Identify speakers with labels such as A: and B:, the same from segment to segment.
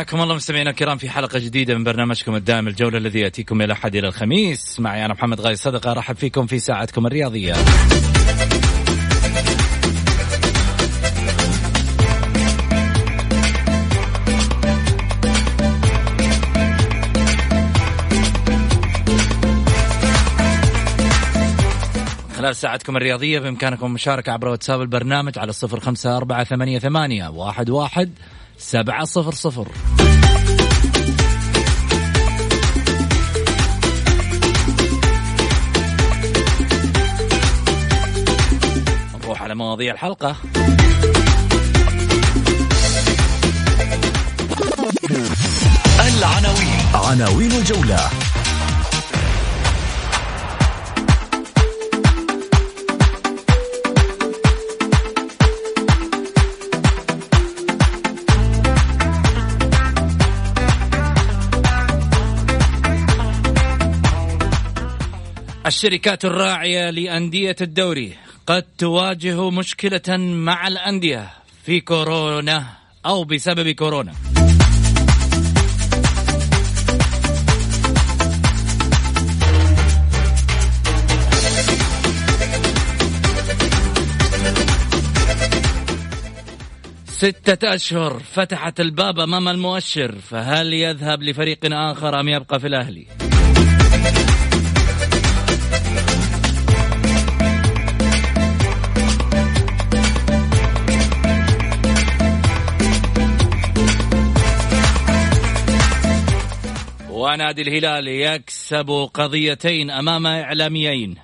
A: حياكم الله مستمعينا الكرام في حلقة جديدة من برنامجكم الدائم الجولة الذي يأتيكم من الاحد إلى الخميس معي أنا محمد غاي صدقه أرحب فيكم في ساعتكم الرياضية. خلال ساعتكم الرياضية بإمكانكم المشاركة عبر واتساب البرنامج على الصفر خمسة أربعة ثمانية, ثمانية واحد, واحد سبعة صفر صفر. نروح على مواضيع الحلقة.
B: العناوين. عناوين الجولة.
A: الشركات الراعية لأندية الدوري قد تواجه مشكلة مع الأندية في كورونا أو بسبب كورونا ستة أشهر فتحت الباب أمام المؤشر فهل يذهب لفريق آخر أم يبقى في الأهلي؟ ونادي الهلال يكسب قضيتين أمام إعلاميين.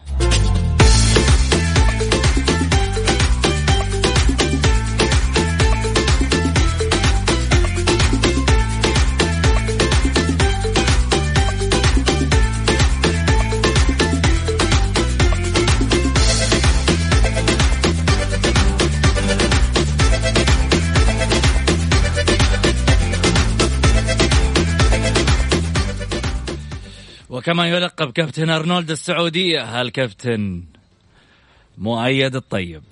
A: وكما يلقب كابتن أرنولد السعودية الكابتن مؤيد الطيب؟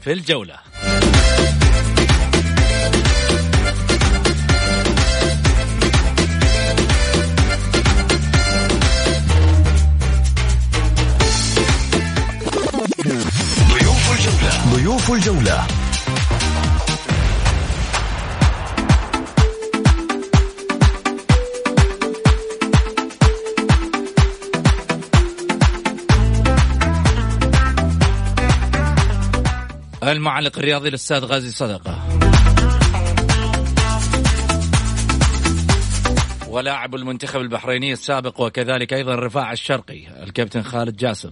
A: في الجولة.
B: ضيوف الجولة. ضيوف الجولة.
A: المعلق الرياضي الاستاذ غازي صدقة. ولاعب المنتخب البحريني السابق وكذلك أيضا رفاع الشرقي الكابتن خالد جاسم.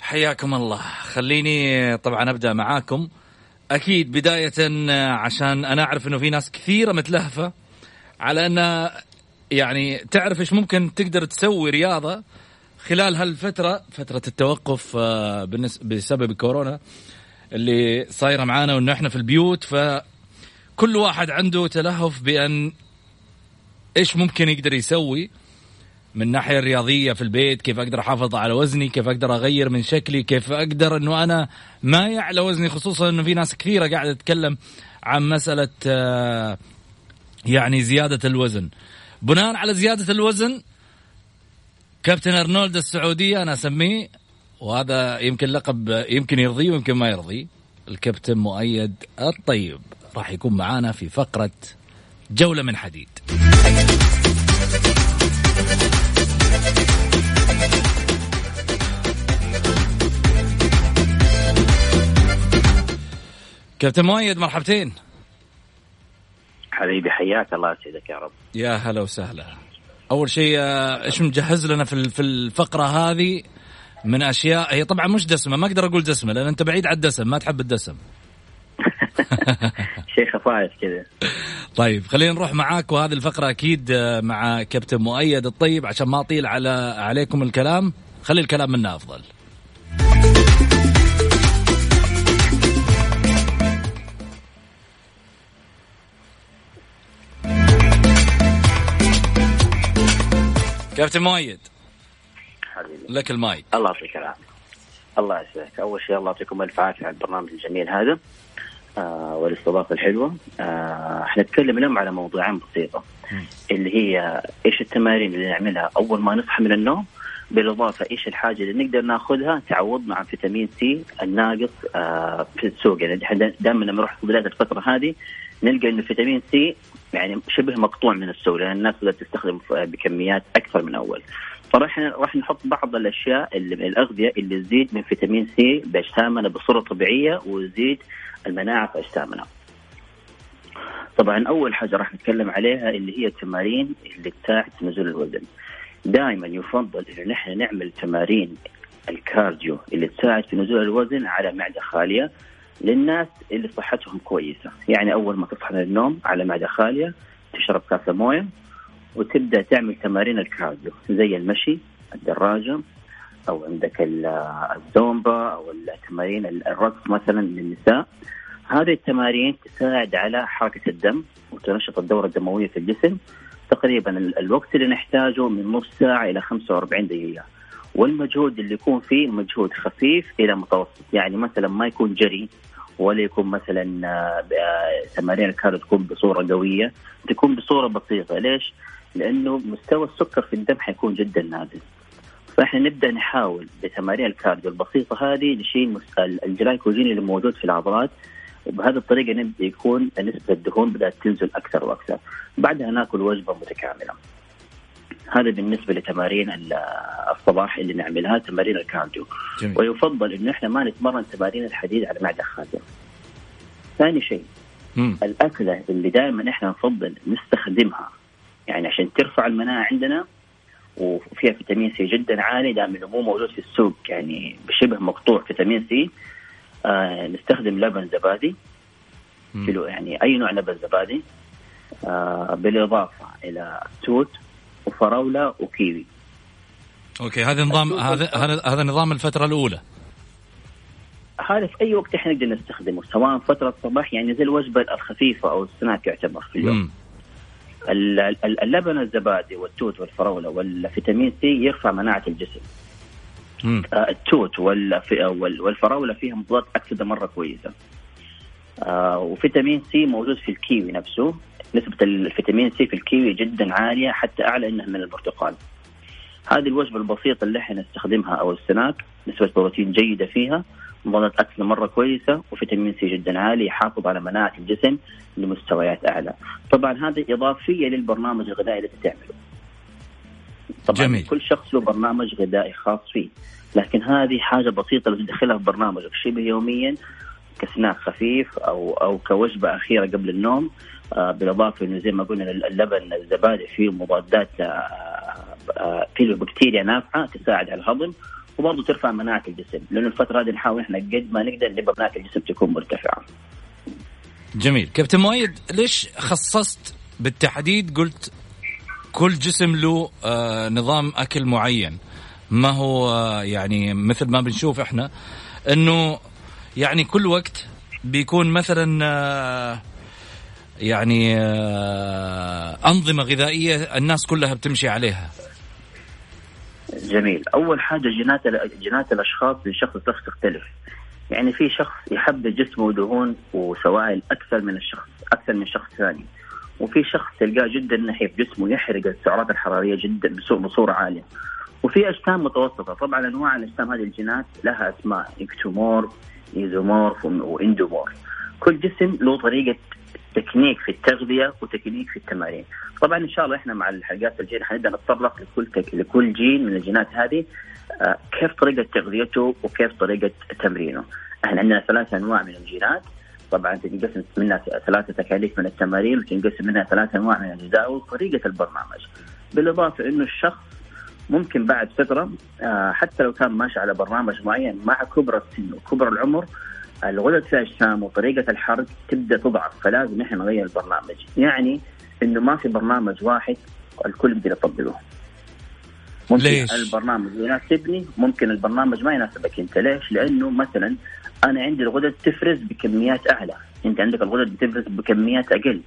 A: حياكم الله. خليني طبعا أبدأ معاكم. أكيد بداية عشان أنا أعرف إنه في ناس كثيرة متلهفة على أن يعني تعرف إيش ممكن تقدر تسوي رياضة خلال هالفترة؟ فترة التوقف آه، بسبب كورونا اللي صايرة معانا وإنه إحنا في البيوت فكل واحد عنده تلهف بأن إيش ممكن يقدر يسوي من الناحيه الرياضية في البيت كيف أقدر أحافظ على وزني كيف أقدر أغير من شكلي كيف أقدر إنه أنا ما يعلى وزني خصوصا إنه في ناس كثيرة قاعدة تتكلم عن مسألة آه، يعني زيادة الوزن. بناء على زيادة الوزن كابتن أرنولد السعوديه أنا أسميه وهذا يمكن لقب يمكن يرضيه ويمكن ما يرضيه الكابتن مؤيد الطيب راح يكون معانا في فقرة جولة من حديد. كابتن مؤيد مرحبتين.
C: حبيبي حياك الله يسعدك يا رب.
A: يا هلا وسهلا. أول شيء آه، إيش مجهز لنا في في الفقرة هذه؟ من أشياء هي طبعا مش دسمة ما أقدر أقول دسمة لأن أنت بعيد عن الدسم ما تحب الدسم.
C: شيء خفايف كذا.
A: طيب خلينا نروح معاك وهذه الفقرة أكيد آه، مع كابتن مؤيد الطيب عشان ما أطيل على عليكم الكلام. خلي الكلام منا أفضل. كابتن مؤيد.
C: حبيبي.
A: لك المايك.
C: الله يعطيك العافية. الله يسعدك أول شيء الله يعطيكم ألف عافية على البرنامج الجميل هذا. آه والاستضافة الحلوة. آه حنتكلم اليوم على موضوعين بسيطة. اللي هي إيش التمارين اللي نعملها أول ما نصحى من النوم بالإضافة إيش الحاجة اللي نقدر ناخذها تعوضنا عن فيتامين سي الناقص آه في السوق. يعني دائما لما نروح في بدايه الفترة هذه نلقى انه فيتامين سي يعني شبه مقطوع من السوق لأن الناس بدأت تستخدم بكميات أكثر من أول. فراح راح نحط بعض الأشياء اللي الأغذية اللي تزيد من فيتامين سي بأجسامنا بصورة طبيعية وتزيد المناعة في أجسامنا. طبعا أول حاجة راح نتكلم عليها اللي هي التمارين اللي في نزول الوزن. دائما يفضل انه نحن نعمل تمارين ال cardio اللي تساعد في نزول الوزن على معدة خالية للناس اللي صحتهم كويسة، يعني أول ما تصحى من النوم على معدة خالية تشرب كاسة موية وتبدأ تعمل تمارين الكارديو زي المشي، الدراجة أو عندك الزومبا أو التمارين الرقص مثلا للنساء. هذه التمارين تساعد على حركة الدم وتنشط الدورة الدموية في الجسم تقريبا الوقت اللي نحتاجه من نص ساعة إلى 45 دقيقة. والمجهود اللي يكون فيه مجهود خفيف إلى متوسط يعني مثلا ما يكون جري ولا يكون مثلا آه، تمارين ال cardio تكون بصورة قوية تكون بصورة بسيطة. ليش؟ لأنه مستوى السكر في الدم حيكون جدا نازل فإحنا نبدأ نحاول بتمارين ال cardio البسيطة هذه نشيل الجلايكوجين اللي موجود في العضلات. وبهذه الطريقة نبدأ يكون نسبة الدهون بدأت تنزل أكثر وأكثر. بعدها نأكل وجبة متكاملة. هذا بالنسبة لتمارين الصباح اللي نعملها تمارين ال cardio جميل. ويفضل إنه إحنا ما نتمرن تمارين الحديد على معدة خاليه. ثاني شيء مم. الأكلة اللي دائما إحنا نفضل نستخدمها يعني عشان ترفع المناعة عندنا وفيها فيتامين سي جدا عالي دائما مو موجود في السوق يعني بشبه مقطوع فيتامين سي آه نستخدم لبن زبادي كيلو يعني أي نوع لبن زبادي آه بالإضافة إلى توت وفراوله وكيوي.
A: okay هذا نظام هذا هذا نظام الفترة الأولى.
C: هذا في أي وقت إحنا نقدر نستخدمه سواء فترة الصباح يعني زي الوجبة الخفيفة أو السناك يعتبر في اليوم. اللبن الزبادي والتوت والفراولة والفيتامين سي يرفع مناعة الجسم. مم. آه، التوت والفراولة فيها مضادات أكسدة مرة كويسة. آه وفيتامين سي موجود في الكيوي نفسه. نسبة الفيتامين سي في الكيوي جدا عالية حتى أعلى إنها من البرتقال. هذه الوجبة البسيطة اللي إحنا نستخدمها أو السناك نسبة بروتين جيدة فيها مضادات أكسدة مرة كويسة وفيتامين سي جدا عالي يحافظ على مناعة الجسم لمستويات أعلى. طبعا هذه إضافية للبرنامج الغذائي اللي تعمله. طبعا جميل. كل شخص له برنامج غذائي خاص فيه. لكن هذه حاجة بسيطة لو تدخلها في برنامجك. شبه يوميا كسناك خفيف أو أو كوجبة أخيرة قبل النوم بالإضافة إنه زي ما قلنا اللبن الزبادي فيه مضادات آه، آه، فيه بكتيريا نافعة تساعد على الهضم وبرضه ترفع مناعة الجسم لأنه الفترة هذه نحاول إحنا قد ما نقدر نبغى مناعة الجسم تكون مرتفعة.
A: جميل، كابتن مؤيد ليش خصصت بالتحديد قلت كل جسم له آه نظام أكل معين ما هو يعني مثل ما بنشوف إحنا إنه يعني كل وقت بيكون مثلا يعني آه، أنظمة غذائية الناس كلها بتمشي عليها.
C: جميل. أول حاجة جينات جينات الأشخاص من شخص لشخص تختلف. يعني في شخص يحب جسمه دهون وسوائل أكثر من الشخص أكثر من شخص ثاني. وفي شخص تلقاه جدا نحيف جسمه يحرق السعرات الحرارية جدا بصورة عالية. وفي أجسام متوسطة. طبعا أنواع الأجسام هذه الجينات لها أسماء ectomorph mesomorph و endomorph. كل جسم له طريقة تكنيك في التغذية وتكنيك في التمارين. طبعا إن شاء الله إحنا مع الحلقات الجاية حنبدا نتطرق لكل تك... لكل جين من الجينات هذه آه كيف طريقة تغذيته وكيف طريقة تمرينه. إحنا عندنا ثلاث أنواع من الجينات. طبعا تنقسم منها ثلاثة تكاليف من التمارين وتنقسم منها ثلاث أنواع من الغذاء وطريقة البرنامج. بالإضافة إنه الشخص ممكن بعد فترة آه حتى لو كان ماشي على برنامج معين مع كبر السن وكبر العمر الغدد في الاجسام وطريقة الحرق تبدأ تضعف فلازم إحنا نغير البرنامج. يعني إنه ما في برنامج واحد الكل يقدر يطبقه. ممكن ليش؟ البرنامج يناسبني ممكن البرنامج ما يناسبك أنت. ليش؟ لأنه مثلا أنا عندي الغدد تفرز بكميات أعلى. أنت عندك الغدد بتفرز بكميات أقل.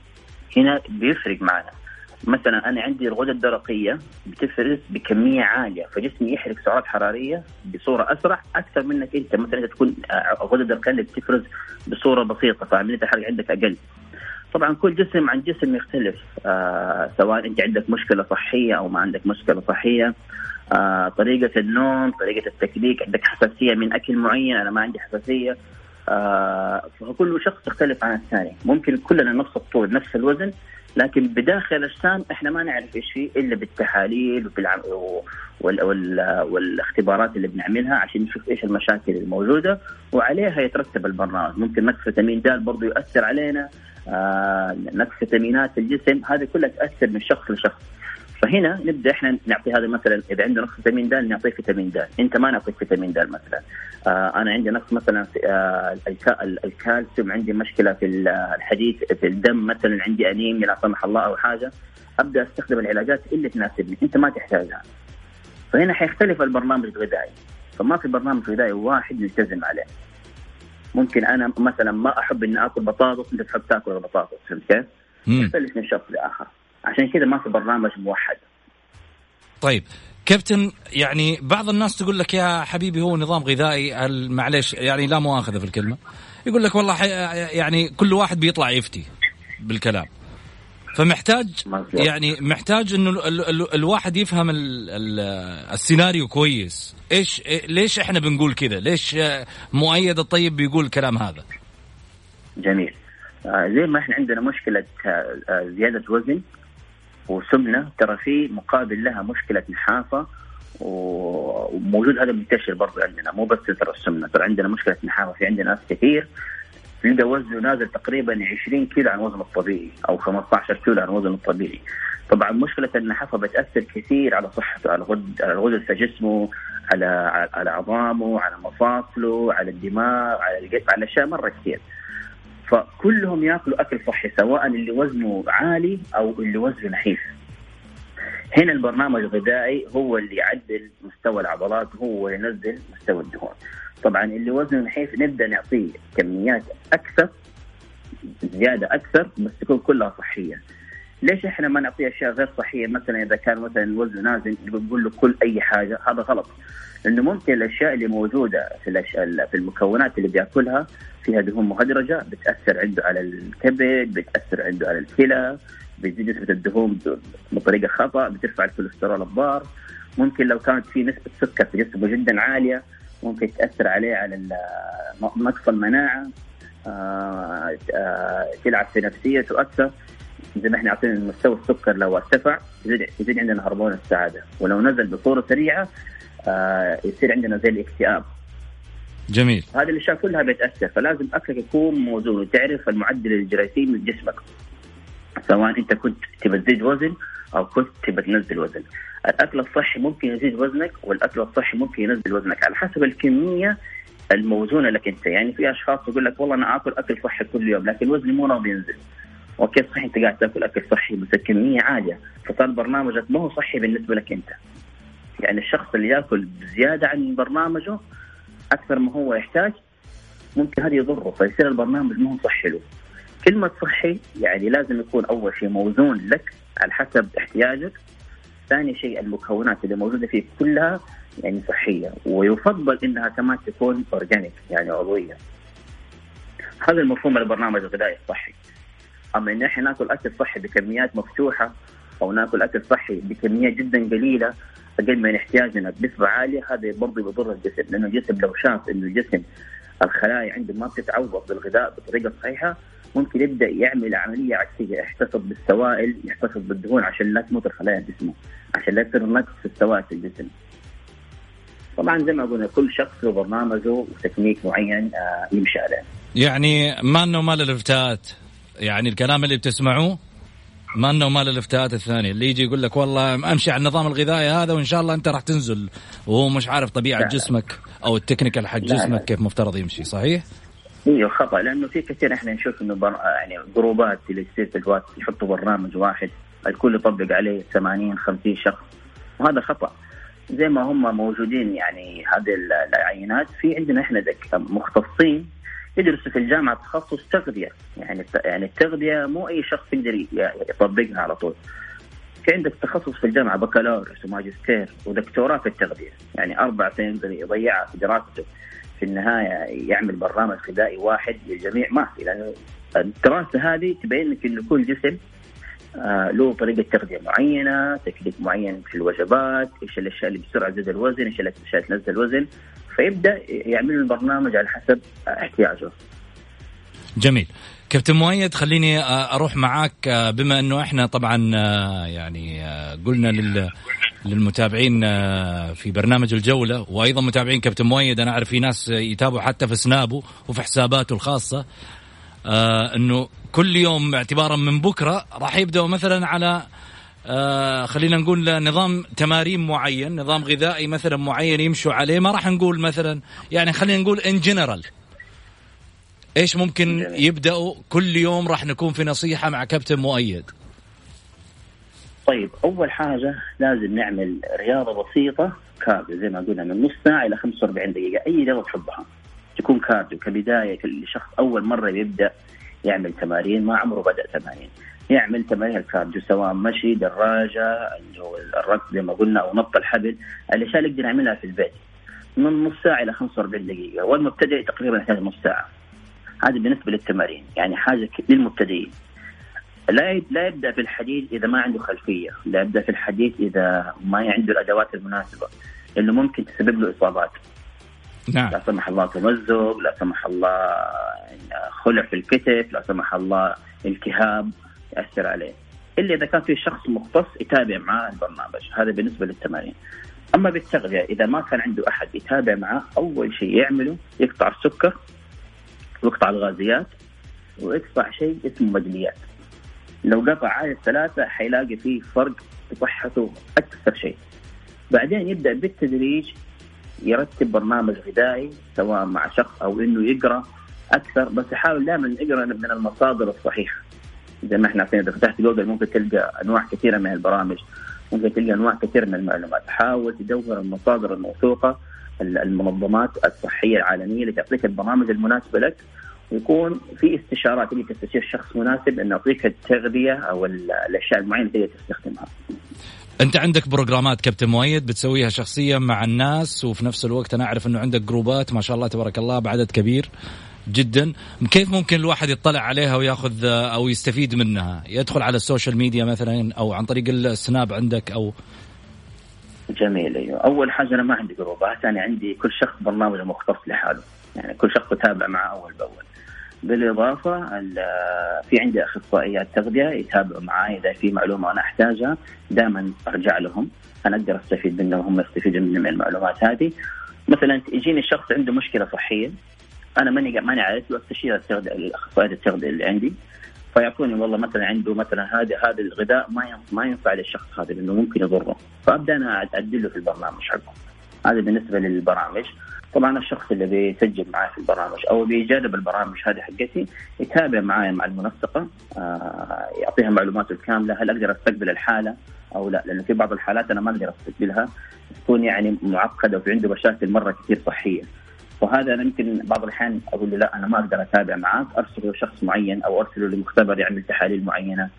C: هنا بيفرق معنا. مثلا أنا عندي الغدد الدرقية بتفرز بكمية عالية فجسمي يحرق سعرات حرارية بصورة أسرع أكثر منك أنت مثلا انت تكون الغدد الدرقية بتفرز بصورة بسيطة فعمليه الحرق عندك أقل. طبعا كل جسم عن جسم يختلف آه سواء أنت عندك مشكلة صحية أو ما عندك مشكلة صحية. آه طريقة النوم طريقة التكليك عندك حساسية من أكل معين أنا ما عندي حساسية. آه فكل شخص يختلف عن الثاني. ممكن كلنا نفس الطول نفس الوزن لكن بداخل الاجسام إحنا ما نعرف إيش فيه إلا بالتحاليل وبالعم... وال... وال... والاختبارات اللي بنعملها عشان نشوف إيش المشاكل الموجودة وعليها يترتب البرنامج. ممكن نقص فيتامين د برضه يؤثر علينا آه نقص فيتامينات الجسم. هذه كلها تاثر من شخص لشخص. فهنا نبدأ إحنا نعطي هذا مثلا إذا عنده نقص فيتامين د نعطيه فيتامين د. أنت ما نعطيك فيتامين د مثلا. آه أنا عندي نقص مثلا في آه الكالسيوم عندي مشكلة في الحديد في الدم مثلا عندي أنيميا لا سمح الله أو حاجة. أبدأ أستخدم العلاجات اللي تناسبني. أنت ما تحتاجها. فهنا حيختلف البرنامج الغذائي. فما في برنامج غذائي واحد نلتزم عليه. ممكن أنا مثلا ما أحب إني آكل بطاطس أنت تحب تاكل البطاطس فهمت كيف؟ يختلف من شخص لآخر. عشان كذا ما في برنامج موحد.
A: طيب كابتن يعني بعض الناس تقول لك يا حبيبي هو نظام غذائي معلش يعني لا مؤاخذة في الكلمة. يقول لك والله يعني كل واحد بيطلع يفتي بالكلام. فمحتاج يعني محتاج إنه ال ال الواحد يفهم ال ال السيناريو كويس. إيش ليش إحنا بنقول كذا ليش مؤيد الطيب بيقول الكلام هذا؟
C: جميل. آه زي ما إحنا عندنا مشكلة آه زيادة وزن وسمنة. ترى في مقابل لها مشكلة نحافة وموجود هذا منتشر برضه عندنا مو بس ترى السمنة ترى عندنا مشكلة نحافة في عندنا ناس كثير. تلقى وزنه نازل تقريبا 20 كيلو عن وزنه الطبيعي أو 15 كيلو عن وزنه الطبيعي. طبعا مشكلة النحافة بتأثر كثير على صحته على الغدد على الغدد في جسمه على على عظامه على مفاصله على الدماغ على القلب على أشياء مرة كثير. فكلهم ياكلوا أكل صحي سواء اللي وزنه عالي أو اللي وزنه نحيف. هنا البرنامج الغذائي هو اللي يعدل مستوى العضلات هو ينزل مستوى الدهون. طبعا اللي وزنه نحيف نبدأ نعطيه كميات أكثر زيادة أكثر بس تكون كلها صحية. ليش إحنا ما نعطيه أشياء غير صحية؟ مثلا إذا كان مثلا الوزن نازل نقول له كل أي حاجة هذا غلط. لأنه ممكن الأشياء اللي موجودة في في المكونات اللي بيأكلها فيها دهون مهدرجه بتأثر عنده على الكبد بتأثر عنده على الكلى بتزيد نسبة الدهون بطريقة خطا بترفع الكوليسترول الضار. ممكن لو كانت في نسبة سكر في جسمه جدا عالية ممكن تأثر عليه على نقص المناعه آه، آه، تلعب في نفسيته أكثر زي ما إحنا عارفين مستوى السكر لو ارتفع يزيد عندنا هرمون السعادة. ولو نزل بصورة سريعة آه، يصير عندنا زي الاكتئاب.
A: جميل.
C: هذه الأشياء كلها بتأثر فلازم أكلك يكون موزون وتعرف المعدل الجراثيمي من جسمك. سواء أنت كنت تبى تزيد وزن أو كنت تبى تنزل وزن. الأكل الصحي ممكن يزيد وزنك والأكل الصحي ممكن ينزل وزنك على حسب الكمية الموزونة لك أنت. يعني في أشخاص يقول لك والله أنا آكل أكل صحي كل يوم لكن وزني مو راضي ينزل. أوكي صحيح أنت قاعد تأكل أكل صحي بس الكمية عالية. فصار برنامجك ما هو صحي بالنسبة لك أنت. يعني الشخص اللي يأكل بزياده عن برنامجه أكثر ما هو يحتاج ممكن هذا يضره فيصير البرنامج مو صحي له. كلمة صحي يعني لازم يكون أول شيء موزون لك على حسب احتياجك. ثاني شيء المكونات اللي موجودة فيه كلها يعني صحية ويفضل إنها كمان تكون أورجانيك يعني عضوية. هذا المفهوم البرنامج الغذائي الصحي. أما إن إحنا ناكل أكل صحي بكميات مفتوحة أو ناكل أكل صحي بكميات جدا قليلة أقل من احتياجنا بنسبة عالية هذا برضه بيضر الجسم لأنه الجسم لو شاف إنه الجسم الخلايا عنده ما بتتعوض بالغذاء بطريقة صحيحة ممكن يبدأ يعمل عملية عكسية يحتفظ بالسوائل يحتفظ بالدهون عشان لا تموت الخلايا جسمه عشان لا يصير نقص في السوائل في الجسم. طبعا زي ما قلنا كل شخص له برنامجه وتكنيك معين آه، يمشي عليه.
A: يعني ما إنه مال الإفتاءات؟ يعني الكلام اللي بتسمعوه ما انه مال الافتاءات الثانية. اللي يجي يقول لك والله امشي على النظام الغذائي هذا وان شاء الله انت راح تنزل. وهو مش عارف طبيعة لا جسمك أو ال technical حق جسمك كيف مفترض يمشي صحيح؟
C: أيوه خطأ. لأنه في كثير إحنا نشوف إنه بر... يعني جروبات اللي تصير الواتس يحطوا برنامج واحد الكل يطبق عليه 80 50 شخص. وهذا خطأ. زي ما هم موجودين يعني هذه العينات في عندنا إحنا مختصين يدرسوا في الجامعة تخصص تغذية. يعني يعني التغذية مو أي شخص يقدر يطبقها على طول. في عندك تخصص في الجامعة بكالوريوس وماجستير ودكتوراه في التغذية. يعني أربع سنين يقدر يضيعها في دراسته. في النهاية يعمل برنامج غذائي واحد للجميع ما في لأنه الدراسة هذه تبين لك انه كل جسم آه له طريقة تغذية معينة، تكنيك معين في الوجبات، إيش الأشياء اللي بسرعة تزيد الوزن، إيش الاشياء اللي تنزل الوزن، فيبدأ يعمل البرنامج على حسب احتياجه.
A: جميل. كابتن مؤيد خليني آه، أروح معاك آه، بما إنه إحنا طبعا آه، يعني قلنا لل للمتابعين في برنامج الجولة وأيضا متابعين كابتن مؤيد أنا أعرف في ناس يتابعوا حتى في سنابه وفي حساباته الخاصة إنه كل يوم اعتبارا من بكرة راح يبدأوا مثلا على خلينا نقول نظام تمارين معين نظام غذائي مثلا معين يمشوا عليه. ما راح نقول مثلا يعني خلينا نقول in general إيش ممكن يبدأوا؟ كل يوم راح نكون في نصيحة مع كابتن مؤيد.
C: طيب أول حاجة لازم نعمل رياضة بسيطة cardio زي ما قلنا من نص ساعة إلى 45 دقيقة. أي رياضة تحبها. تكون cardio كبداية لشخص أول مرة يبدأ يعمل تمارين. ما عمره بدأ تمارين. يعمل تمارين ال cardio سواء مشي دراجة الركض زي ما قلنا أو نط الحبل الأشياء اللي يقدر يعملها في البيت. من نص ساعة إلى 45 دقيقة. والمبتدئ تقريبا يحتاج نص ساعة. هذه بالنسبة للتمارين. يعني حاجة للمبتدئين. لا لا يبدأ في الحديث إذا ما عنده خلفية، لا يبدأ في الحديث إذا ما عنده الأدوات المناسبة. لأنه ممكن تسبب له إصابات. نعم. لا سمح الله تمزق، لا سمح الله خلع في الكتف، لا سمح الله التهاب. ياثر عليه. إلا إذا كان في شخص مختص يتابع معاه البرنامج، هذا بالنسبة للتمارين. أما بالتغذية إذا ما كان عنده أحد يتابع معاه أول شيء يعمله يقطع السكر ويقطع الغازيات ويقطع شيء اسمه مقليات لو قطع عايز ثلاثة حيلاقي فيه فرق في صحته أكثر شيء بعدين يبدأ بالتدريج يرتب برنامج غذائي سواء مع شخص أو إنه يقرأ أكثر بس يحاول دائما يقرأ من المصادر الصحيحة زي ما إحنا عارفين إذا فتحت جوجل ممكن تلقى أنواع كثيرة من البرامج. ممكن تلقى أنواع كثيرة من المعلومات. حاول تدور المصادر الموثوقة المنظمات الصحية العالمية اللي تعطيك البرامج المناسبة لك. ويكون في استشارات اللي تستشير شخص مناسب إنه يعطيك التغذية أو الأشياء المعينة اللي تستخدمها.
A: أنت عندك بروجرامات كابتن مؤيد بتسويها شخصيا مع الناس وفي نفس الوقت أنا أعرف إنه عندك جروبات ما شاء الله تبارك الله بعدد كبير. جدا. كيف ممكن الواحد يطلع عليها وياخذ أو يستفيد منها؟ يدخل على ال social media مثلا أو عن طريق ال Snap عندك أو
C: جميل أيوه. أول حاجة أنا ما عندي groups ات أنا عندي كل شخص برنامج مختص لحاله. يعني كل شخص اتابع معه أول بأول. بالإضافة في عندي أخصائيات تغذية يتابعوا معي إذا في معلومة أنا أحتاجها دائما أرجع لهم. أنا أقدر أستفيد منهم وهم يستفيدوا من المعلومات هذه. مثلا يجيني شخص عنده مشكلة صحية أنا ماني ماني عارف استشير الاخصائيات التغذيه اللي عندي فيعطوني والله مثلا عنده مثلا هذا هذا الغذاء ما ما ينفع للشخص هذا لأنه ممكن يضره. فأبدأ أنا اعدل له في البرنامج حقه. هذا بالنسبة للبرامج. طبعا الشخص اللي بيسجل معي في البرامج أو بيجرب البرامج هذه حقتي يتابع معي مع المنسقه آه يعطيها معلوماته الكاملة. هل أقدر أستقبل الحالة أو لا؟ لأنه في بعض الحالات أنا ما أقدر أستقبلها. تكون يعني معقدة وفي عنده مشاكل مرة كثير صحية. وهذا أنا يمكن بعض الأحيان أقول له لا أنا ما أقدر أتابع معك أرسله شخص معين أو أرسله لمختبر يعمل تحاليل معينة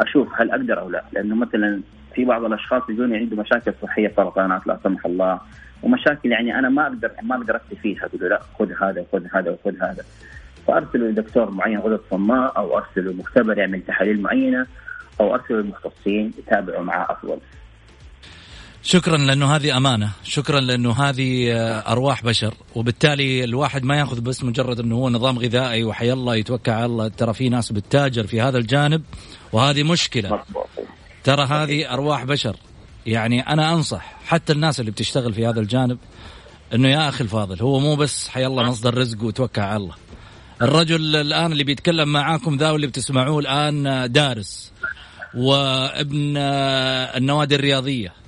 C: أشوف هل أقدر أو لا لأنه مثلا في بعض الأشخاص يجوني عنده مشاكل صحية سرطانات لا سمح الله ومشاكل يعني أنا ما أقدر ما أقدر أفتي فيها أقول له لا خذ هذا وخذ هذا وخذ هذا فأرسله لدكتور معين غدد صماء أو أرسله لمختبر يعمل تحاليل معينة أو أرسله للمختصين يتابعوا معاه أفضل.
A: شكرا لأنه هذه أمانة، شكرا لأنه هذه آه، أرواح بشر، وبالتالي الواحد ما يأخذ بس مجرد أنه هو نظام غذائي وحي الله يتوكل على الله، ترى في ناس بتتاجر في هذا الجانب وهذه مشكلة. ترى هذه أرواح بشر. يعني أنا أنصح حتى الناس اللي بتشتغل في هذا الجانب أنه يا أخي الفاضل هو مو بس حي الله مصدر رزق وتوكل على الله. الرجل الآن اللي بيتكلم معاكم ذا واللي بتسمعوه الآن دارس وابن النوادي الرياضية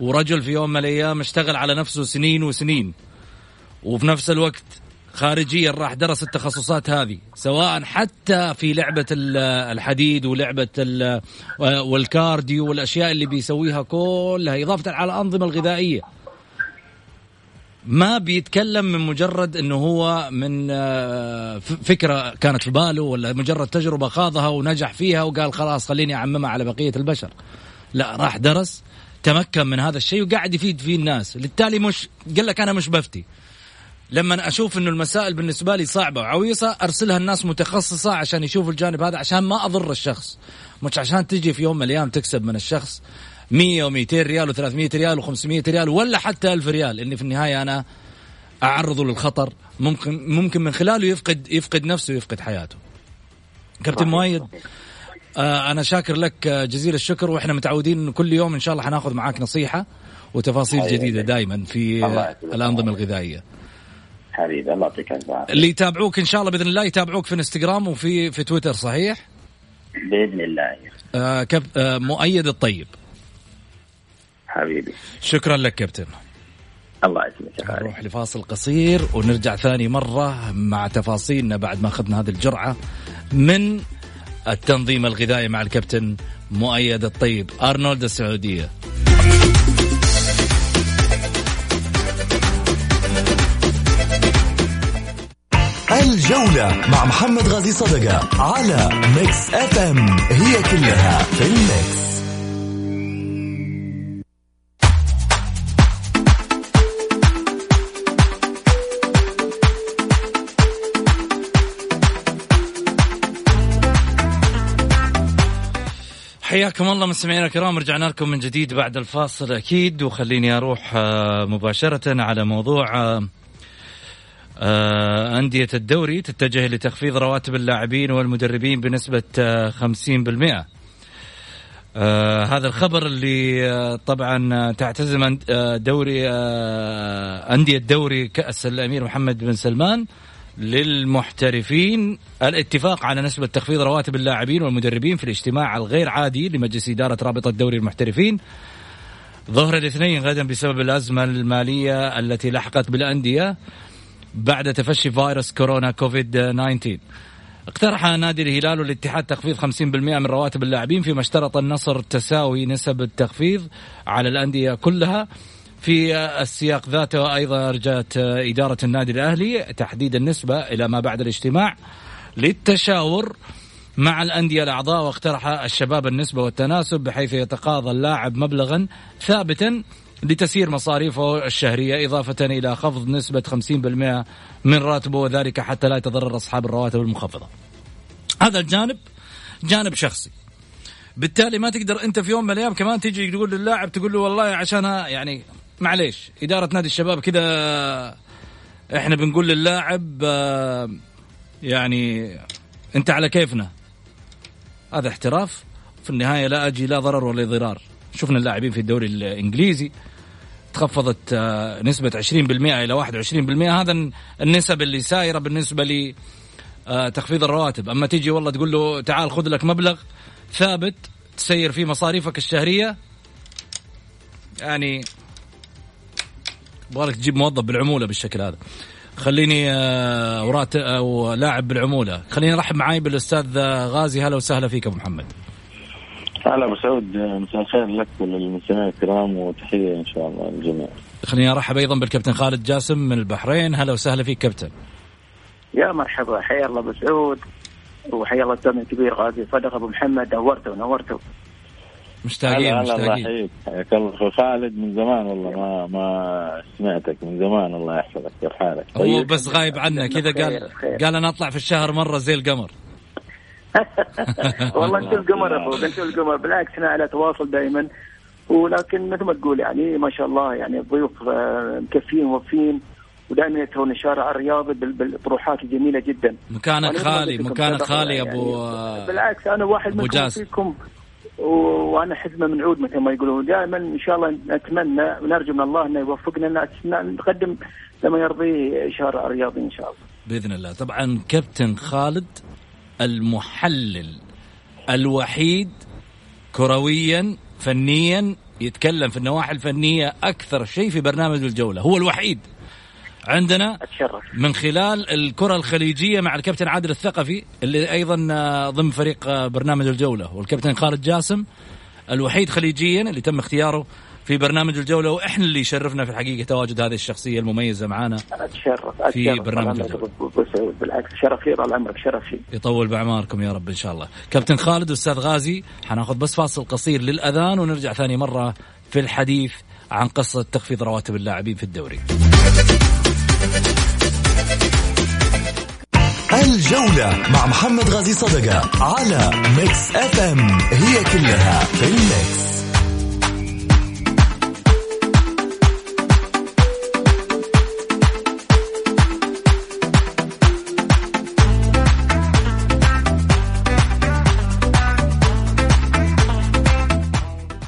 A: ورجل في يوم من الأيام اشتغل على نفسه سنين وسنين. وفي نفس الوقت خارجيا راح درس التخصصات هذه سواء حتى في لعبة الحديد ولعبة والكارديو والأشياء اللي بيسويها كلها إضافة على الأنظمة الغذائية. ما بيتكلم من مجرد إنه هو من آه، فكرة كانت في باله ولا مجرد تجربة خاضها ونجح فيها وقال خلاص خليني أعممها على بقية البشر. لا راح درس تمكن من هذا الشيء وقاعد يفيد فيه الناس. بالتالي مش قال لك أنا مش بفتي. لما أشوف إنه المسائل بالنسبة لي صعبة وعويصة أرسلها الناس متخصصة عشان يشوفوا الجانب هذا عشان ما أضر الشخص. مش عشان تجي في يوم من الأيام تكسب من الشخص 100 و200 ريال و300 ريال و500 ريال ولا حتى 1000 ريال. إني في النهاية أنا أعرضه للخطر. ممكن ممكن من خلاله يفقد يفقد نفسه ويفقد حياته. كابتن مؤيد أنا شاكر لك جزيل الشكر وإحنا متعودين كل يوم إن شاء الله حناخذ معاك نصيحة وتفاصيل جديدة دائما في الأنظمة الغذائية.
C: حبيبي الله يعطيك العافية.
A: اللي يتابعوك إن شاء الله بإذن الله يتابعوك في إنستغرام وفي في تويتر صحيح؟
C: بإذن الله.
A: آه كب... آه مؤيد الطيب.
C: حبيبي
A: شكرا لك كابتن
C: الله يسلمك
A: نروح لفاصل قصير ونرجع ثاني مرة مع تفاصيلنا بعد ما أخذنا هذه الجرعة من التنظيم الغذائي مع الكابتن مؤيد الطيب. أرنولد السعودية.
B: الجولة مع محمد غازي صدقة على Mix FM هي كلها في ال Mix
A: حياكم الله مستمعينا الكرام رجعنا لكم من جديد بعد الفاصل أكيد وخليني أروح آه، مباشرة على موضوع آه، آه، أندية الدوري تتجه لتخفيض رواتب اللاعبين والمدربين بنسبة 50% آه هذا الخبر اللي آه طبعا تعتزم دوري آه أندية الدوري كأس الأمير محمد بن سلمان. للمحترفين. الاتفاق على نسبة تخفيض رواتب اللاعبين والمدربين في الاجتماع الغير عادي لمجلس إدارة رابطة دوري المحترفين. ظهر الاثنين غدا بسبب الأزمة المالية التي لحقت بالأندية بعد تفشي فيروس كورونا كوفيد 19 اقترح نادي الهلال والاتحاد تخفيض 50% من رواتب اللاعبين فيما اشترط النصر تساوي نسب التخفيض على الأندية كلها. في السياق ذاته أيضا رجعت إدارة النادي الأهلي تحديد النسبة إلى ما بعد الاجتماع للتشاور مع الأندية الأعضاء واقترح الشباب النسبة والتناسب بحيث يتقاضى اللاعب مبلغا ثابتا لتسيير مصاريفه الشهرية إضافة إلى خفض نسبة 50% من راتبه وذلك حتى لا يتضرر أصحاب الرواتب المخفضة. هذا الجانب جانب شخصي. بالتالي ما تقدر أنت في يوم من الأيام كمان تيجي تقول للاعب تقول له والله عشان يعني معليش إدارة نادي الشباب كذا إحنا بنقول للاعب آه، يعني أنت على كيفنا. هذا احتراف. في النهاية لا أجي لا ضرر ولا ضرار. شفنا اللاعبين في الدوري الإنجليزي تخفضت آه، نسبة 20% إلى 21% هذا النسب اللي سايرة بالنسبة لي آه، الرواتب. أما تيجي والله تقول له تعال خذ لك مبلغ ثابت تسير فيه مصاريفك الشهرية يعني يبغالك تجيب موظف بالعمولة بالشكل هذا. خليني آه، ورات أو لاعب بالعمولة. خليني ارحب معاي بالأستاذ آه، غازي. هلا وسهلا فيك أبو محمد.
D: هلا أبو سعود. مساء الخير لك وللمستمعين الكرام وتحية إن شاء الله للجميع.
A: خليني أرحب أيضا بالكابتن خالد جاسم من البحرين. هلا وسهلا فيك كابتن.
C: يا مرحبا. حيا الله أبو سعود وحيا الله الاستاذ الكبير. غازي صدق أبو محمد نورته ونورته
A: مشتاقين
D: هلا
A: مشتاقين.
D: الله حياك الله. اخو خالد من زمان والله ما ما سمعتك من زمان الله يحفظك كيف حالك
A: هو
D: طيب.
A: بس غايب عنا كذا قال. قال أنا أطلع في الشهر مرة زي القمر.
C: والله أنتم القمر يا أبو أنتم القمر. بالعكس إحنا على تواصل دائما ولكن مثل ما تقول يعني ما شاء الله يعني الضيوف آه، مكفين ووفين ودائما يتهون الشارع الرياضي بال- بالطروحات الجميلة جدا.
A: مكانك خالي مكانك خالي يا
C: يعني
A: أبو
C: بالعكس أنا واحد منكم. فيكم وأنا حزمة من عود مثل ما يقولون. دائما إن شاء الله نتمنى ونرجو من الله إنه يوفقنا أن نقدم لما يرضيه شارع الرياضي إن شاء الله.
A: بإذن الله. طبعا كابتن خالد المحلل الوحيد كرويا فنيا يتكلم في النواحي الفنية أكثر شيء في برنامج الجولة. هو الوحيد. عندنا
C: أتشرف.
A: من خلال الكرة الخليجية مع الكابتن عادل الثقفي اللي أيضا آه، ضمن فريق آه، برنامج الجولة والكابتن خالد جاسم الوحيد خليجيا اللي تم اختياره في برنامج الجولة وإحنا اللي يشرفنا في الحقيقة تواجد هذه الشخصية المميزة معنا
C: أتشرف
A: في
C: أتشرف.
A: برنامج.
C: أبو- أبو سعود بالعكس شرف لي طال عمرك شرف لي.
A: يطول بأعماركم يا رب إن شاء الله. كابتن خالد وأستاذ غازي حناخذ بس فاصل قصير للأذان ونرجع ثاني مرة في الحديث عن قصة تخفيض رواتب اللاعبين في الدوري.
B: الجولة مع محمد غازي صدقة على Mix FM هي كلها في ال Mix.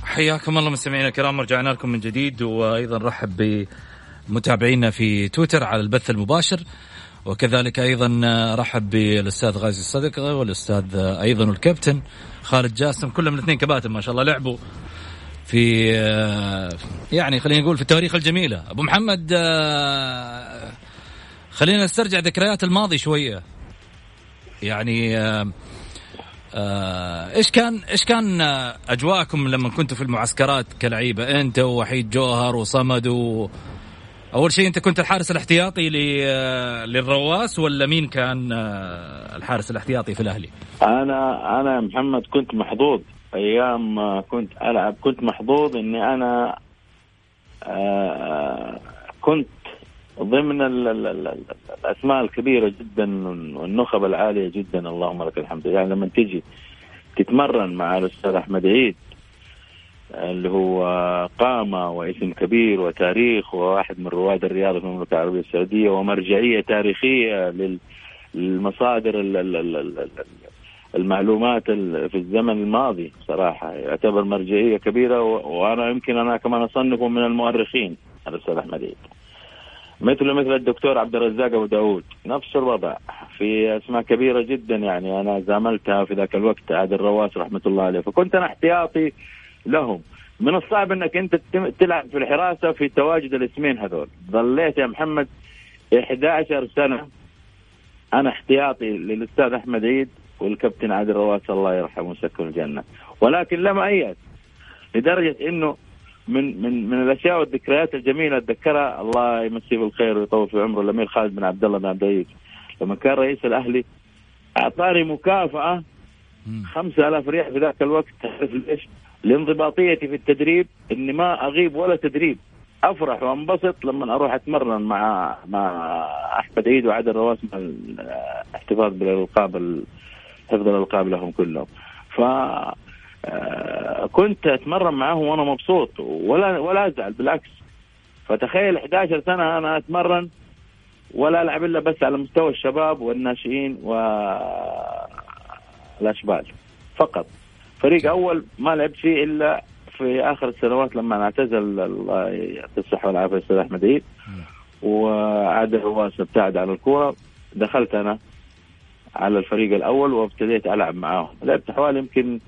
A: حياكم الله مستمعينا الكرام رجعنا لكم من جديد وأيضا رحب بمتابعينا في تويتر على البث المباشر. وكذلك أيضا رحب بالأستاذ غازي الصدقه والأستاذ أيضا الكابتن خالد جاسم كلهم الاثنين كباتن ما شاء الله لعبوا في يعني خلينا نقول في التواريخ الجميلة. أبو محمد آه، خلينا نسترجع ذكريات الماضي شوية. يعني آه، آه، إيش كان إيش كان آه، أجواءكم لما كنتوا في المعسكرات كلعيبة؟ أنت ووحيد جوهر وصمد و أول شيء أنت كنت الحارس الاحتياطي آه، للرواس ولا مين كان آه، الحارس الاحتياطي في
D: الأهلي؟ أنا أنا محمد كنت محظوظ. أيام كنت ألعب كنت محظوظ إني أنا آه كنت ضمن ال ال ال ال الأسماء الكبيرة جدا والنخب العالية جدا. اللهم لك الحمد. يعني لما تيجي تتمرن مع الأستاذ أحمد عيد اللي هو قامة واسم كبير وتاريخ وواحد من رواد الرياضة في المملكة العربية السعودية ومرجعية تاريخية لل- للمصادر ال- ال- ال- ال- ال- المعلومات ال- في الزمن الماضي. صراحة يعتبر مرجعية كبيرة وأنا يمكن أنا كمان أصنفه من المؤرخين. الأستاذ أحمد عيد. مثله مثل الدكتور عبد الرزاق أبو داود. نفس الوضع في أسماء كبيرة جدا يعني. أنا زاملتها في ذاك الوقت. عادل الرواس رحمة الله عليه. فكنت أنا احتياطي لهم. من الصعب إنك أنت تلعب في الحراسة في تواجد الاسمين هذول. ظليت يا محمد 11 سنة. أنا احتياطي للأستاذ أحمد عيد والكابتن عادل رواس الله يرحمه ويسكن الجنة. ولكن لم ايأس لدرجة إنه من من من الأشياء والذكريات الجميلة أتذكرها الله يمسيه بالخير ويطول في عمره الأمير خالد بن عبد الله بن عبد العزيز. لما كان رئيس الأهلي أعطاني مكافأة
A: مم.
D: 5000 ريال في ذاك الوقت. تعرف ليش؟ لانضباطيتي في التدريب إني ما أغيب ولا تدريب. أفرح وأنبسط لما أروح أتمرن مع مع أحمد عيد وعادل رواس الاحتفاظ بالألقاب ال- حفظ الألقاب لهم كلهم. ف آه، كنت أتمرن معاهم وأنا مبسوط ولا ولا أزعل بالعكس. فتخيل 11 سنة أنا أتمرن ولا ألعب إلا بس على مستوى الشباب والناشئين والاشبال فقط. فريق أول ما لعبت فيه إلا في آخر السنوات لما اعتزل الله يعطيه الصحة والعافية الاستاذ أحمد عيد. وعادل رواس ابتعد عن الكورة. دخلت أنا على الفريق الأول وابتديت ألعب معاهم. لعبت حوالي يمكن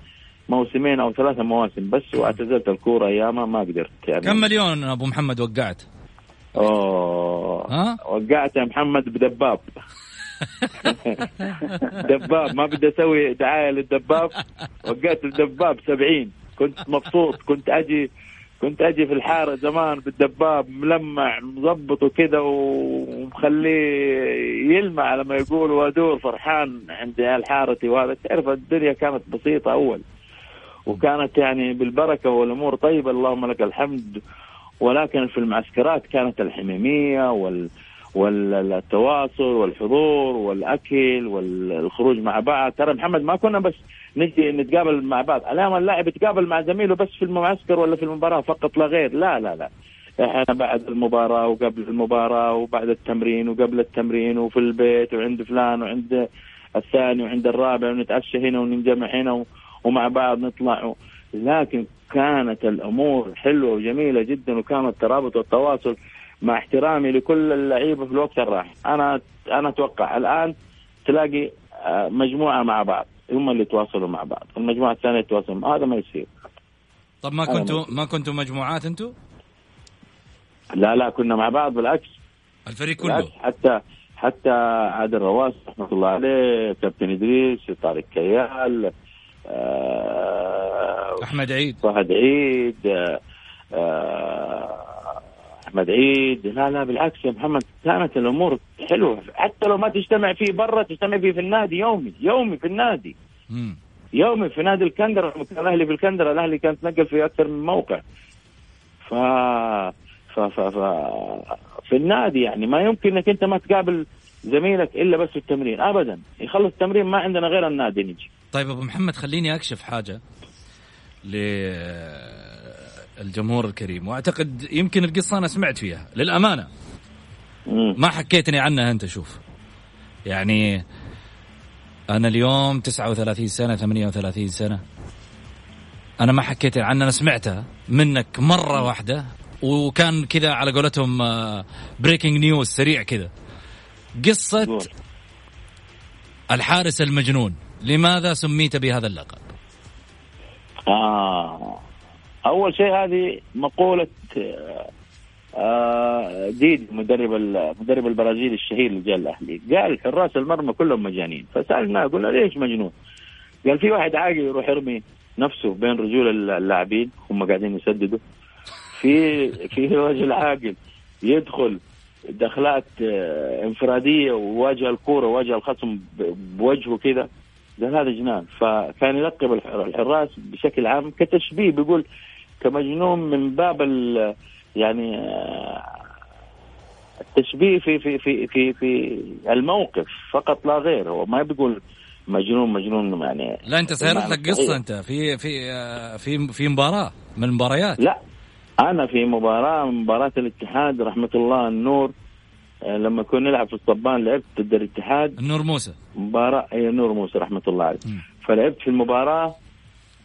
D: موسمين أو ثلاثة مواسم بس واعتزلت الكورة أيامها ما قدرت يعني.
A: كم مليون أبو محمد وقعت؟
D: أوه.
A: ها؟
D: وقعت يا محمد بدباب. دباب ما بدي أسوي دعاية للدباب. وقعت الدباب 70 كنت مبسوط. كنت أجي كنت أجي في الحارة زمان بالدباب ملمع مظبطه كده ومخليه يلمع لما يقول. وأدور فرحان عند حارتي وهذا تعرف الدنيا كانت بسيطة أول. وكانت يعني بالبركة والأمور طيبة. اللهم لك الحمد. ولكن في المعسكرات كانت الحميمية وال والتواصل والحضور والأكل والخروج مع بعض. ترى محمد ما كنا بس نجي نتقابل مع بعض. الآن اللاعب يتقابل مع زميله بس في المعسكر ولا في المباراة فقط لا غير. لا لا لا. إحنا بعد المباراة وقبل المباراة وبعد التمرين وقبل التمرين وفي البيت وعند فلان وعند الثاني وعند الرابع ونتعشى هنا وننجمع هنا ومع بعض نطلع لكن كانت الأمور حلوة وجميلة جدا وكان الترابط والتواصل مع احترامي لكل اللعيبة في الوقت الراحل أنا أنا أتوقع الآن تلاقي آه، مجموعة مع بعض. هم اللي يتواصلوا مع بعض. المجموعة الثانية تتواصل هذا ما يصير.
A: طب ما كنتوا ما كنتوا مجموعات أنتوا؟
D: لا لا كنا مع بعض بالعكس.
A: الفريق كله؟
D: حتى حتى عادل رواس رحمة الله عليه كابتن إدريس طارق كيال
A: آه أحمد عيد.
D: فهد عيد آه, آه، أحمد عيد. لا لا بالعكس يا محمد كانت الأمور حلوة. حتى لو ما تجتمع فيه برا تجتمع فيه في النادي يومي يومي في النادي. مم. يومي في نادي الكندرة كان الاهلي في الكندرة الأهلي كان تنقل في أكثر من موقع. ف ف ف, ف... في النادي يعني ما يمكن إنك أنت ما تقابل زميلك إلا بس في التمرين ابدا. يخلص التمرين ما عندنا غير النادي نجي.
A: طيب أبو محمد خليني أكشف حاجة للجمهور الكريم. وأعتقد يمكن القصة أنا سمعت فيها. للأمانة. ما حكيتني عنها أنت شوف. يعني أنا اليوم 39 سنة 38 سنة. أنا ما حكيت عنها أنا سمعتها منك مرة واحدة. وكان كذا على قولتهم بريكنج آه، نيوز سريع كذا. قصة الحارس المجنون. لماذا سميت بهذا اللقب؟
D: آه. أول شيء هذه مقولة آه ديدي مدرب المدرب البرازيلي الشهير اللي جاء الأهلي. قال حراس المرمى كلهم مجانين. فسألنا قلنا ليش مجنون؟ قال في واحد عاقل يروح يرمي نفسه بين رجول اللاعبين هم قاعدين يسددوا. في في رجل عاقل يدخل دخلات آه، انفرادية وواجه الكورة وواجه الخصم بوجهه كده قال هذا جنان. فكان يلقب الحراس بشكل عام كتشبيه بيقول كمجنون من باب يعني آه، التشبيه في في في في في الموقف. فقط لا غير. هو ما بيقول مجنون مجنون يعني.
A: لا أنت سيرت لك قصة أنت. في في آه، في في مباراة من المباريات.
D: لا. أنا في مباراة مباراة الاتحاد رحمة الله النور. لما كنا نلعب في الصبان لعبت ضد الاتحاد.
A: النور موسى.
D: مباراة اي النور موسى رحمة الله عليه. فلعبت في المباراة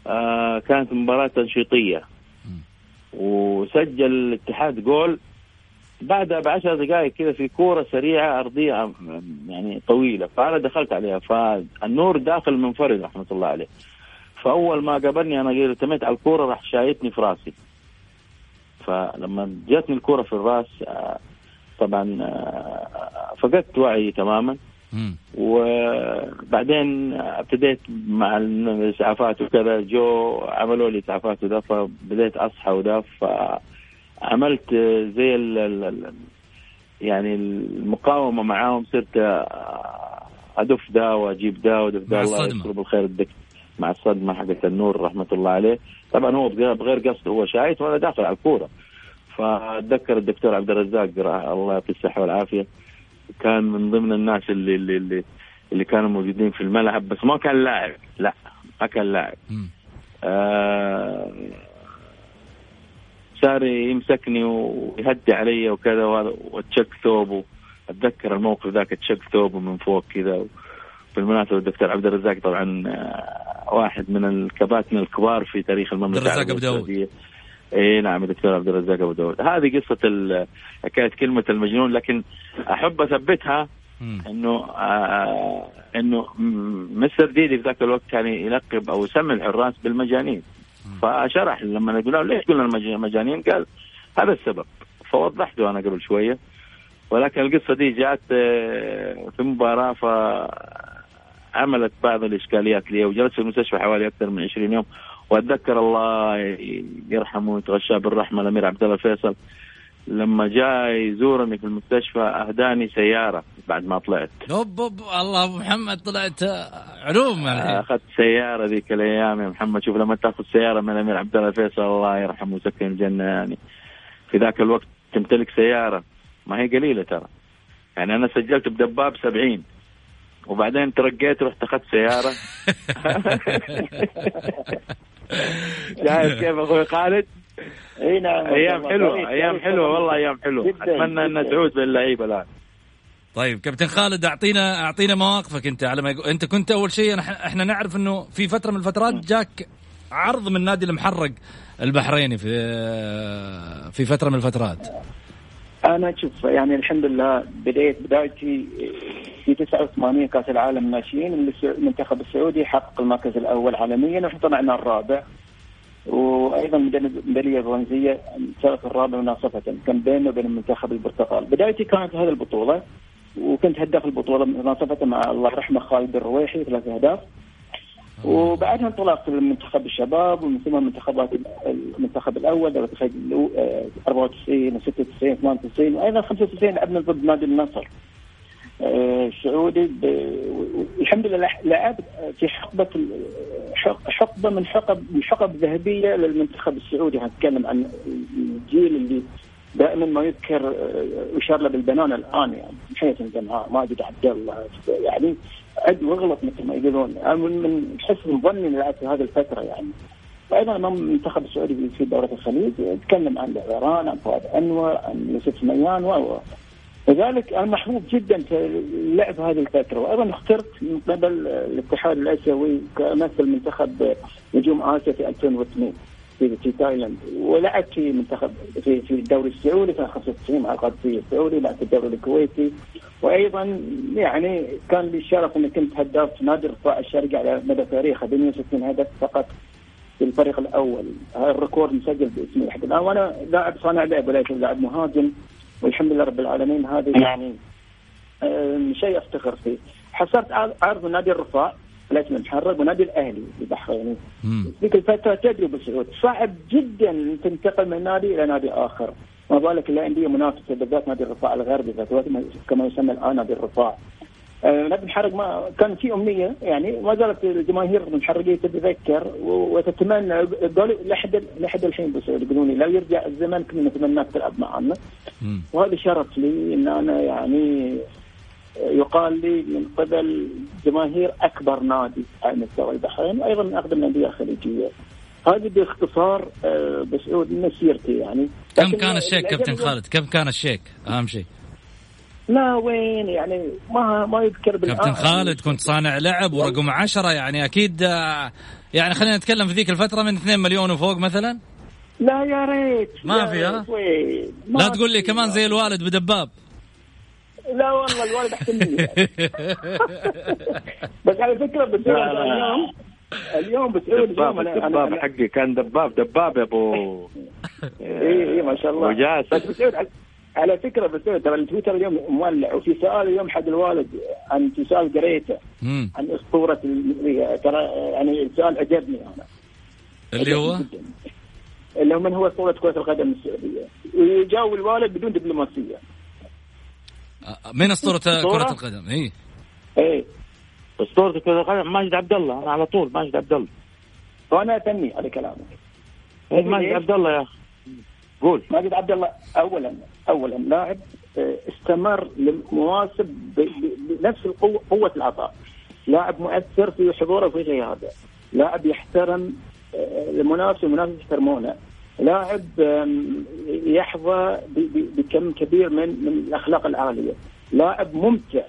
D: آه كانت مباراة تنشيطية. وسجل الاتحاد جول. بعدها بعشر دقائق كذا في كورة سريعة أرضية يعني طويلة. فأنا دخلت عليها. فالنور داخل منفرد رحمة الله عليه. فأول ما قابلني أنا ارتميت على الكورة راح شايتني في راسي. فلما جاتني الكورة في الراس آه طبعا آه، فقدت وعي تماما. وبعدين ابتديت مع الاسعافات وكذا جو عملوا لي اسعافات وذا فبديت اصحى وذا فعملت زي ال ال يعني المقاومة معاهم صرت ادف دا واجيب دا وادف دا الله يذكره بالخير الدك مع الصدمة حقت النور رحمة الله عليه. طبعا هو بغير قصد هو شايت وأنا داخل على الكورة. فأتذكر الدكتور عبد الرزاق الله يعطيه الصحة والعافية كان من ضمن الناس اللي اللي اللي, اللي كانوا موجودين في الملعب بس ما كان لاعب لا ما كان لاعب. آه صار يمسكني ويهدي علي وكذا وتشك ثوبه اتذكر الموقف ذاك تشك ثوبه من فوق كذا. بالمناسبه الدكتور عبد الرزاق طبعا آه، واحد من الكباتن الكبار في تاريخ المملكة
A: الرزاق داود.
D: اي نعم دكتور عبد الرزاق أبو داود. هذه قصة حكايه كلمة المجنون لكن أحب أثبتها إنه آه إنه مستر ديدي في ذاك الوقت كان يلقب أو يسمي الحراس بالمجانين. فشرح لما نقول له ليش قلنا مجانين؟ قال هذا السبب. فوضحته أنا قبل شوية. ولكن القصة دي جات آه، في مباراة ف عملت بعض الإشكاليات لي وجلست في المستشفى حوالي أكثر من 20 يوم. وأتذكر الله يرحمه ويتغشاه بالرحمة الأمير عبد الله الفيصل لما جاء يزورني في المستشفى أهداني سيارة بعد ما طلعت.
A: أوب أوب الله أبو محمد طلعت علوم
D: أخذت سيارة ذيك الأيام يا محمد شوف لما تأخذ سيارة من الأمير عبد الله الفيصل الله يرحمه ويسكن الجنة يعني. في ذاك الوقت تمتلك سيارة ما هي قليلة ترى. يعني أنا سجلت بدباب 70 وبعدين ترقيت رحت أخذت سيارة. شايف كيف أخوي خالد؟
E: إي نعم
D: أيام حلوة أيام حلوة والله أيام حلوة. أتمنى أن تعود باللعيبه الآن.
A: طيب كابتن خالد اعطينا أعطينا مواقفك أنت على ما يقول أنت كنت أول شيء إحنا نعرف إنه في فترة من الفترات جاك عرض من نادي المحرق البحريني في في فترة من الفترات.
E: أنا شوف يعني الحمد لله بديت بدايتي في 89 كأس العالم ناشئين المنتخب السعودي حقق المركز الأول عالميا وإحنا طلعنا الرابع. وأيضا ميدالية برونزية صارت الرابع مناصفة كان بينه وبين المنتخب البرتقال. بدايتي كانت هذه البطولة وكنت هداف البطولة مناصفة مع الله يرحمه خالد الرويحي ثلاث أهداف. وبعدها انطلقت للمنتخب الشباب ومن ثم المنتخبات المنتخب الأول دوري 94 و 96 98 وأيضا 95 لعبنا ضد نادي النصر السعودي. الحمد لله لعب في حقبة حقبة من حقب من حقب ذهبية للمنتخب السعودي. هنتكلم عن الجيل اللي دائما ما يذكر يشار له بالبنان الآن يعني. حسن جمعاء ماجد عبد الله يعني عد واغلط مثل ما يقولون. أنا من حسن ظني لعب في هذه الفترة يعني. وأيضا امام المنتخب السعودي في دورة الخليج يتكلم عن العيران عن فؤاد أنور عن يوسف ميان و لذلك أنا محبوب جدا في اللعب هذه الفترة. وأيضا اخترت من قبل الاتحاد الآسيوي كمثل منتخب نجوم آسيا في 2002 في في تايلاند. ولعبت في منتخب في في الدوري السعودي في 95 مع القادسية السعودي لعبت في الدوري الكويتي. وأيضا يعني كان لي الشرف اني كنت هداف نادي الرفاع الشرقي على مدى تاريخه ب 160 هدف فقط في الفريق الأول. هذا ال record مسجل باسمي لحد الآن وأنا لاعب صانع لعب وليس لاعب مهاجم والحمد لله رب العالمين. هذا يعني شيء أفتخر فيه. حصلت عرض من نادي الرفاع. ليس المحرق ونادي الأهلي البحريني ذيك الفترة تدري بالسعود صعب جدا تنتقل من نادي إلى نادي آخر. ما بالك الانديه منافسة بالذات نادي الرفاع الغربي كما يسمى الآن نادي الرفاع. آه نادي المحرق ما كان في أمنية يعني ما زالت الجماهير المحرقيه تتذكر وتتمنى لحد لحد الحين بالسعود يقولون لو يرجع الزمن كنا نتمناك تلعب معنا وهذا شرف لي إن أنا يعني يقال لي من قبل جماهير أكبر نادي على مستوى البحرين وأيضا من أقدم الانديه الخليجيه. هذه باختصار بسعود مسيرتي يعني
A: كم كان الشيك كابتن خالد؟ كم كان الشيك؟ أهم شيء.
E: لا وين يعني ما ما يذكر
A: بالآن كابتن خالد كنت صانع لعب ورقم عشرة يعني أكيد يعني خلينا نتكلم في ذيك الفترة من 2 مليون وفوق مثلا
E: لا يا ريت
A: ما في ها؟ لا تقول لي كمان زي الوالد بدباب
E: لا والله الوالد أحسن مني. بس على فكرة بتقول اليوم اليوم بتقول
D: دباب الدباب حقي كان دباب دباب يا أبو.
E: اي اي ما شاء الله.
D: وجاس
E: بس على فكرة بس ترى التويتر اليوم مولع وفي سؤال اليوم حق الوالد عن سؤال قريته. عن أسطورة ترى يعني السؤال عجبني أنا.
A: اللي هو؟
E: اللي هو من هو أسطورة كرة القدم السعودية؟ ويجاوب الوالد بدون دبلوماسية.
A: من أسطورة كرة القدم؟ اي
E: إيه.
D: أسطورة كرة القدم ماجد عبد الله أنا على طول ماجد عبد الله.
E: وأنا اثني على كلامك.
D: ماجد عبد الله يا أخي. قول.
E: ماجد عبد الله اولا اولا لاعب استمر لمواسم بنفس القوة قوة العطاء. لاعب مؤثر في حضوره وفي غيابه. لاعب يحترم المنافس والمنافس يحترمونه. لاعب يحظى بكم كبير من من الأخلاق العالية. لاعب ممتع.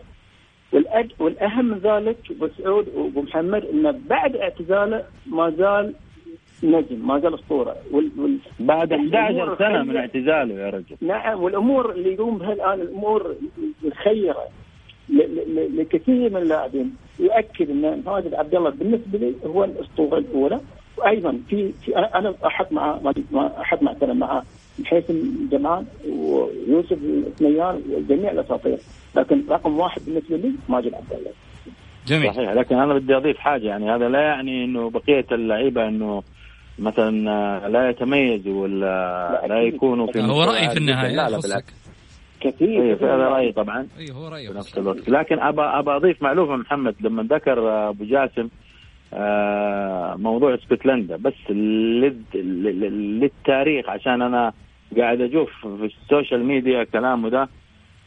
E: والأهم من ذلك ابو سعود وابو محمد انه بعد اعتزاله ما زال نجم ما زال أسطورة.
D: وال... وال... بعد 11 سنة من اعتزاله يا رجل.
E: نعم والأمور اللي يقوم بها الآن الأمور الخيرة ل... ل... لكثير من اللاعبين. يؤكد إن ماجد عبد الله بالنسبة لي هو الأسطورة الأولى. وأيضا في, في أنا أحط مع أحط مع مع حيثم جمال ويوسف الثنيان وجميع الأساطير. لكن رقم واحد بالنسبة لي ماجد عبد الله.
A: جميل.
D: صحيح. لكن أنا بدي أضيف حاجة. يعني هذا لا يعني إنه بقية اللعيبة إنه مثلا لا يتميزوا ولا لا يكونوا في
A: هو رأيي في النهاية
D: لا لا. بالعكس.
E: كثير.
D: اي هذا رأيي طبعا.
A: اي هو رأيي
D: في نفس. الوقت. لكن ابى ابى أضيف معلومة محمد لما ذكر أبو جاسم موضوع اسكتلندا بس لل- لل- للتاريخ عشان أنا قاعد أشوف في ال social media كلامه ده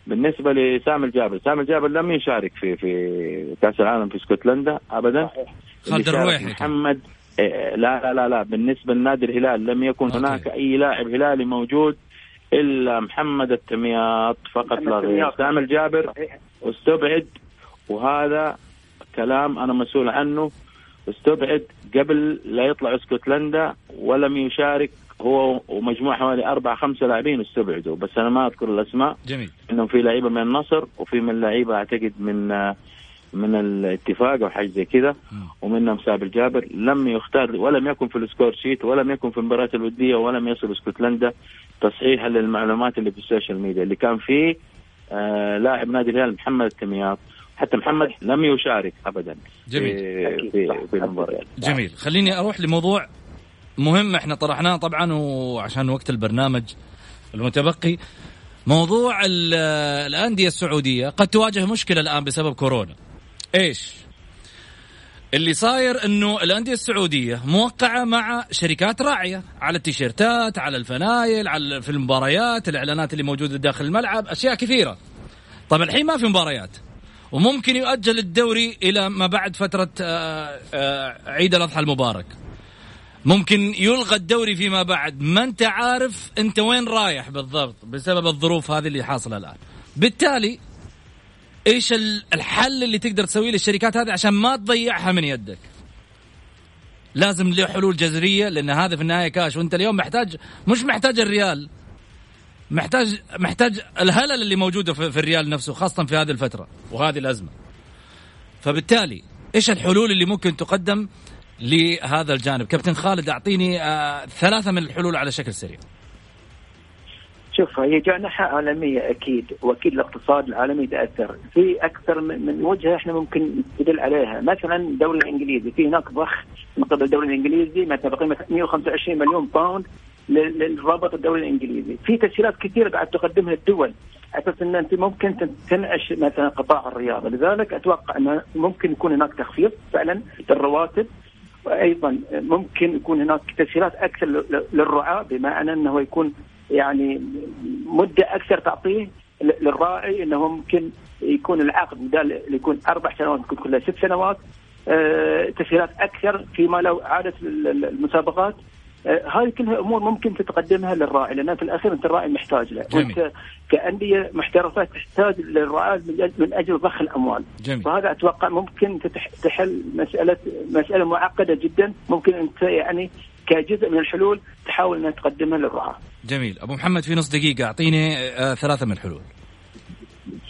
D: بالنسبة لسامي الجابر، سامي الجابر لم يشارك في في كأس العالم في اسكتلندا ابدا
A: خالد الرويحي.
D: محمد إيه، لا لا لا لا بالنسبة لنادي الهلال لم يكن
A: أوكي.
D: هناك أي لاعب هلالي موجود إلا محمد التمياط فقط لا غير. سامي الجابر. استبعد وهذا كلام أنا مسؤول عنه استبعد قبل لا يطلع اسكتلندا ولم يشارك هو ومجموعة حوالي أربع خمسة لاعبين استبعدوا. بس أنا ما أذكر الأسماء.
A: جميل.
D: إنهم في لعيبة من النصر وفي من لعيبة أعتقد من من الاتفاق أو حاجة زي كذا ومنهم سامي الجابر. لم يختار ولم يكن في ال score sheet ولم يكن في المباريات الودية ولم يصل اسكتلندا. تصحيحا للمعلومات اللي في ال social media اللي كان فيه آه لاعب نادي الهلال محمد التمياط. حتى محمد لم يشارك ابدا
A: جميل.
D: في في, في المباريات
A: جميل. خليني أروح لموضوع مهم إحنا طرحناه طبعا وعشان وقت البرنامج المتبقي. موضوع ال- الأندية السعودية قد تواجه مشكلة الآن بسبب كورونا. إيش؟ اللي صاير إنه الأندية السعودية موقعة مع شركات راعية على التيشيرتات على الفنايل على في المباريات الإعلانات اللي موجودة داخل الملعب أشياء كثيرة. طب الحين ما في مباريات. وممكن يؤجل الدوري إلى ما بعد فترة آه، آه، عيد الأضحى المبارك. ممكن يلغى الدوري فيما بعد. ما أنت عارف أنت وين رايح بالضبط بسبب الظروف هذه اللي حاصلة الآن. بالتالي إيش ال- الحل اللي تقدر تسويه للشركات هذه عشان ما تضيعها من يدك؟ لازم له حلول جذرية لأن هذا في النهاية كاش. وأنت اليوم محتاج مش محتاج الريال. محتاج محتاج الهلل اللي موجوده في, الريال نفسه خاصة في هذه الفترة وهذه الأزمة. فبالتالي إيش الحلول اللي ممكن تقدم لهذا الجانب؟ كابتن خالد أعطيني آه ثلاثة من الحلول على شكل سريع.
E: شوف هي جائحة عالمية أكيد وأكيد الاقتصاد العالمي تأثر. في أكثر من وجهة إحنا ممكن ندل عليها. مثلا الدوري الإنجليزي في هناك ضخ من قبل الدوري الإنجليزي مثلا بقيمة 125 مليون باوند للرابط الدوري الإنجليزي. في تسهيلات كثيرة قاعد تقدمها الدول. أساس إن أنت ممكن تن- تنعش مثلا قطاع الرياضة، لذلك أتوقع إنه ممكن يكون هناك تخفيض فعلا للرواتب. وأيضا ممكن يكون هناك تسهيلات أكثر للرعاة بمعنى إنه يكون يعني مدة أكثر تعطيه للراعي إنه ممكن يكون العقد بدال يكون أربع سنوات يكون كلها ست سنوات. آه، تسهيلات أكثر فيما لو عادت ال- ال- المسابقات هذه كلها أمور ممكن تتقدمها للراعي لأن في الأخير أنت الراعي محتاج له.
A: جميل.
E: وأنت كأندية محترفة تحتاج للرعاة من أجل ضخ الأموال.
A: جميل.
E: فهذا أتوقع ممكن تحل مساله مسألة معقدة جدا. ممكن أنت يعني كجزء من الحلول تحاول إنها تقدمها للرعاة.
A: جميل. أبو محمد في نص دقيقة. أعطيني آه ثلاثة من الحلول.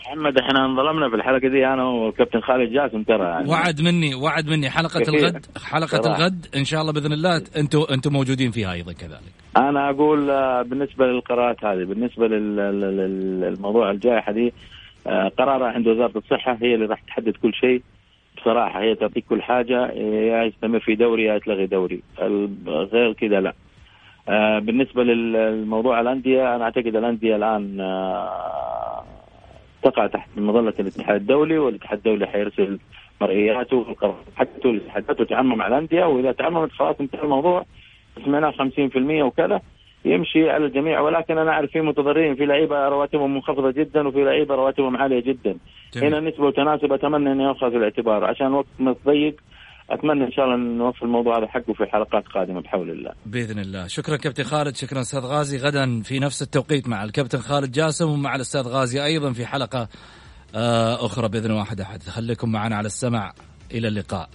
D: محمد إحنا انظلمنا في الحلقة دي أنا والكابتن خالد جاسم ترى يعني.
A: وعد مني وعد مني. حلقة
D: كثير.
A: الغد حلقة
D: صراحة.
A: الغد إن شاء الله بإذن الله أنتم أنتم موجودين فيها أيضا كذلك.
D: أنا أقول آه، بالنسبة للقرارات هذه بالنسبة لل- لل- لل- للموضوع الجائحة دي آه، قرارها عند وزارة الصحة هي اللي راح تحدد كل شيء. بصراحة هي تعطيك كل حاجة يا يستمر في دوري يا تلغي دوري. غير كذا لا. آه، بالنسبة للموضوع الأندية أنا أعتقد الأندية الآن تقع تحت مظله الاتحاد الدولي والاتحاد الدولي حيرسل مرئياته والقرارات حقته الاتحادات وتعمم مع الأندية وإذا تعممت خلاص انتهى الموضوع. سمعناه 50% وكذا. يمشي على الجميع. ولكن أنا أعرف في متضررين في لعيبة رواتبهم منخفضة جدا وفي لعيبة رواتبهم عالية جدا.
A: جميل.
D: هنا نسبه وتناسب أتمنى انه يؤخذ في الاعتبار. عشان وقت ما تضيق أتمنى إن شاء الله نوصل الموضوع هذا حقه في حلقات قادمة بحول الله.
A: بإذن الله، شكرا كابتن خالد، شكرا أستاذ غازي، غدا في نفس التوقيت مع الكابتن خالد جاسم ومع الأستاذ غازي أيضا في حلقة آه، أخرى بإذن واحد أحد، خليكم معنا على السمع إلى اللقاء.